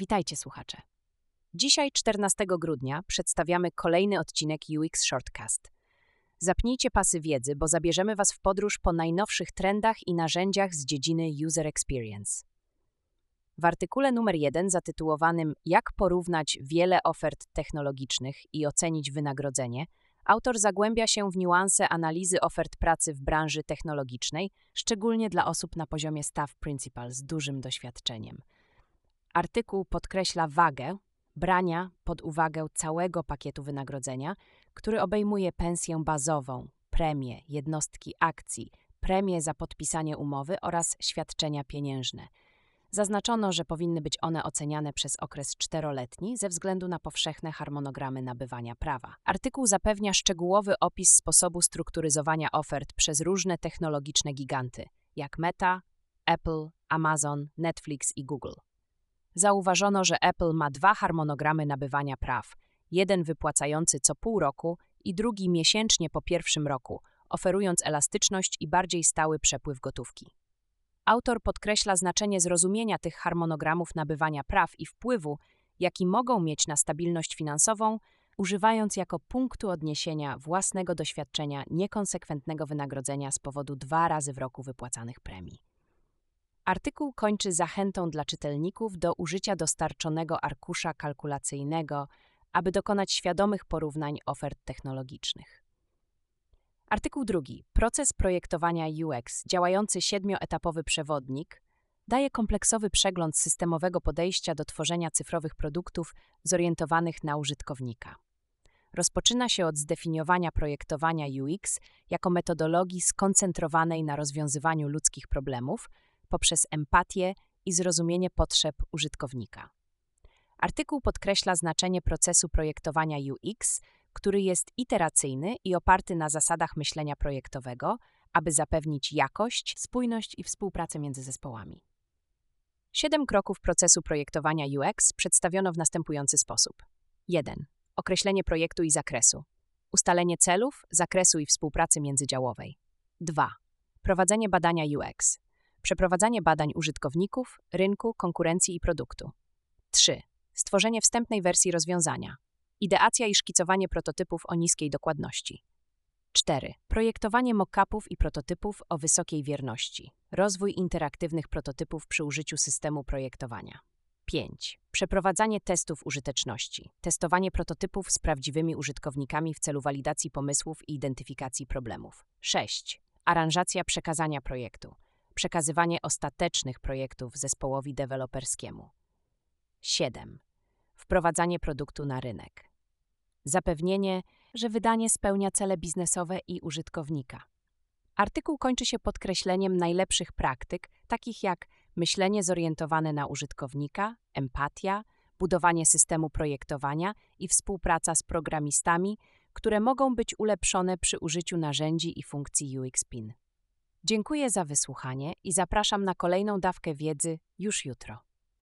Witajcie słuchacze. Dzisiaj, 14 grudnia, przedstawiamy kolejny odcinek UX Shortcast. Zapnijcie pasy wiedzy, bo zabierzemy Was w podróż po najnowszych trendach i narzędziach z dziedziny User Experience. W artykule numer 1 zatytułowanym Jak porównać wiele ofert technologicznych i ocenić wynagrodzenie, autor zagłębia się w niuanse analizy ofert pracy w branży technologicznej, szczególnie dla osób na poziomie staff principal z dużym doświadczeniem – Artykuł podkreśla wagę brania pod uwagę całego pakietu wynagrodzenia, który obejmuje pensję bazową, premię, jednostki akcji, premię za podpisanie umowy oraz świadczenia pieniężne. Zaznaczono, że powinny być one oceniane przez okres czteroletni ze względu na powszechne harmonogramy nabywania prawa. Artykuł zapewnia szczegółowy opis sposobu strukturyzowania ofert przez różne technologiczne giganty, jak Meta, Apple, Amazon, Netflix i Google zauważono, że Apple ma dwa harmonogramy nabywania praw: jeden wypłacający co pół roku i drugi miesięcznie po pierwszym roku, oferując elastyczność i bardziej stały przepływ gotówki. Autor podkreśla znaczenie zrozumienia tych harmonogramów nabywania praw i wpływu, jaki mogą mieć na stabilność finansową, używając jako punktu odniesienia własnego doświadczenia niekonsekwentnego wynagrodzenia z powodu dwa razy w roku wypłacanych premii. Artykuł kończy zachętą dla czytelników do użycia dostarczonego arkusza kalkulacyjnego, aby dokonać świadomych porównań ofert technologicznych. Artykuł drugi. Proces projektowania UX, działający siedmioetapowy przewodnik, daje kompleksowy przegląd systemowego podejścia do tworzenia cyfrowych produktów zorientowanych na użytkownika. Rozpoczyna się od zdefiniowania projektowania UX jako metodologii skoncentrowanej na rozwiązywaniu ludzkich problemów – poprzez empatię i zrozumienie potrzeb użytkownika. Artykuł podkreśla znaczenie procesu projektowania UX, który jest iteracyjny i oparty na zasadach myślenia projektowego, aby zapewnić jakość, spójność i współpracę między zespołami. Siedem kroków procesu projektowania UX przedstawiono w następujący sposób: 1. Określenie projektu i zakresu. Ustalenie celów, zakresu i współpracy międzydziałowej. 2. Prowadzenie badania UX przeprowadzanie badań użytkowników, rynku, konkurencji i produktu. 3. Stworzenie wstępnej wersji rozwiązania. Ideacja i szkicowanie prototypów o niskiej dokładności. 4. Projektowanie mock-upów i prototypów o wysokiej wierności. Rozwój interaktywnych prototypów przy użyciu systemu projektowania. 5. Przeprowadzanie testów użyteczności. Testowanie prototypów z prawdziwymi użytkownikami w celu walidacji pomysłów i identyfikacji problemów. 6. Aranżacja przekazania projektu przekazywanie ostatecznych projektów zespołowi deweloperskiemu. 7. Wprowadzanie produktu na rynek. Zapewnienie, że wydanie spełnia cele biznesowe i użytkownika. Artykuł kończy się podkreśleniem najlepszych praktyk, takich jak myślenie zorientowane na użytkownika, empatia, budowanie systemu projektowania i współpraca z programistami, które mogą być ulepszone przy użyciu narzędzi i funkcji UX-PIN. Dziękuję za wysłuchanie i zapraszam na kolejną dawkę wiedzy już jutro.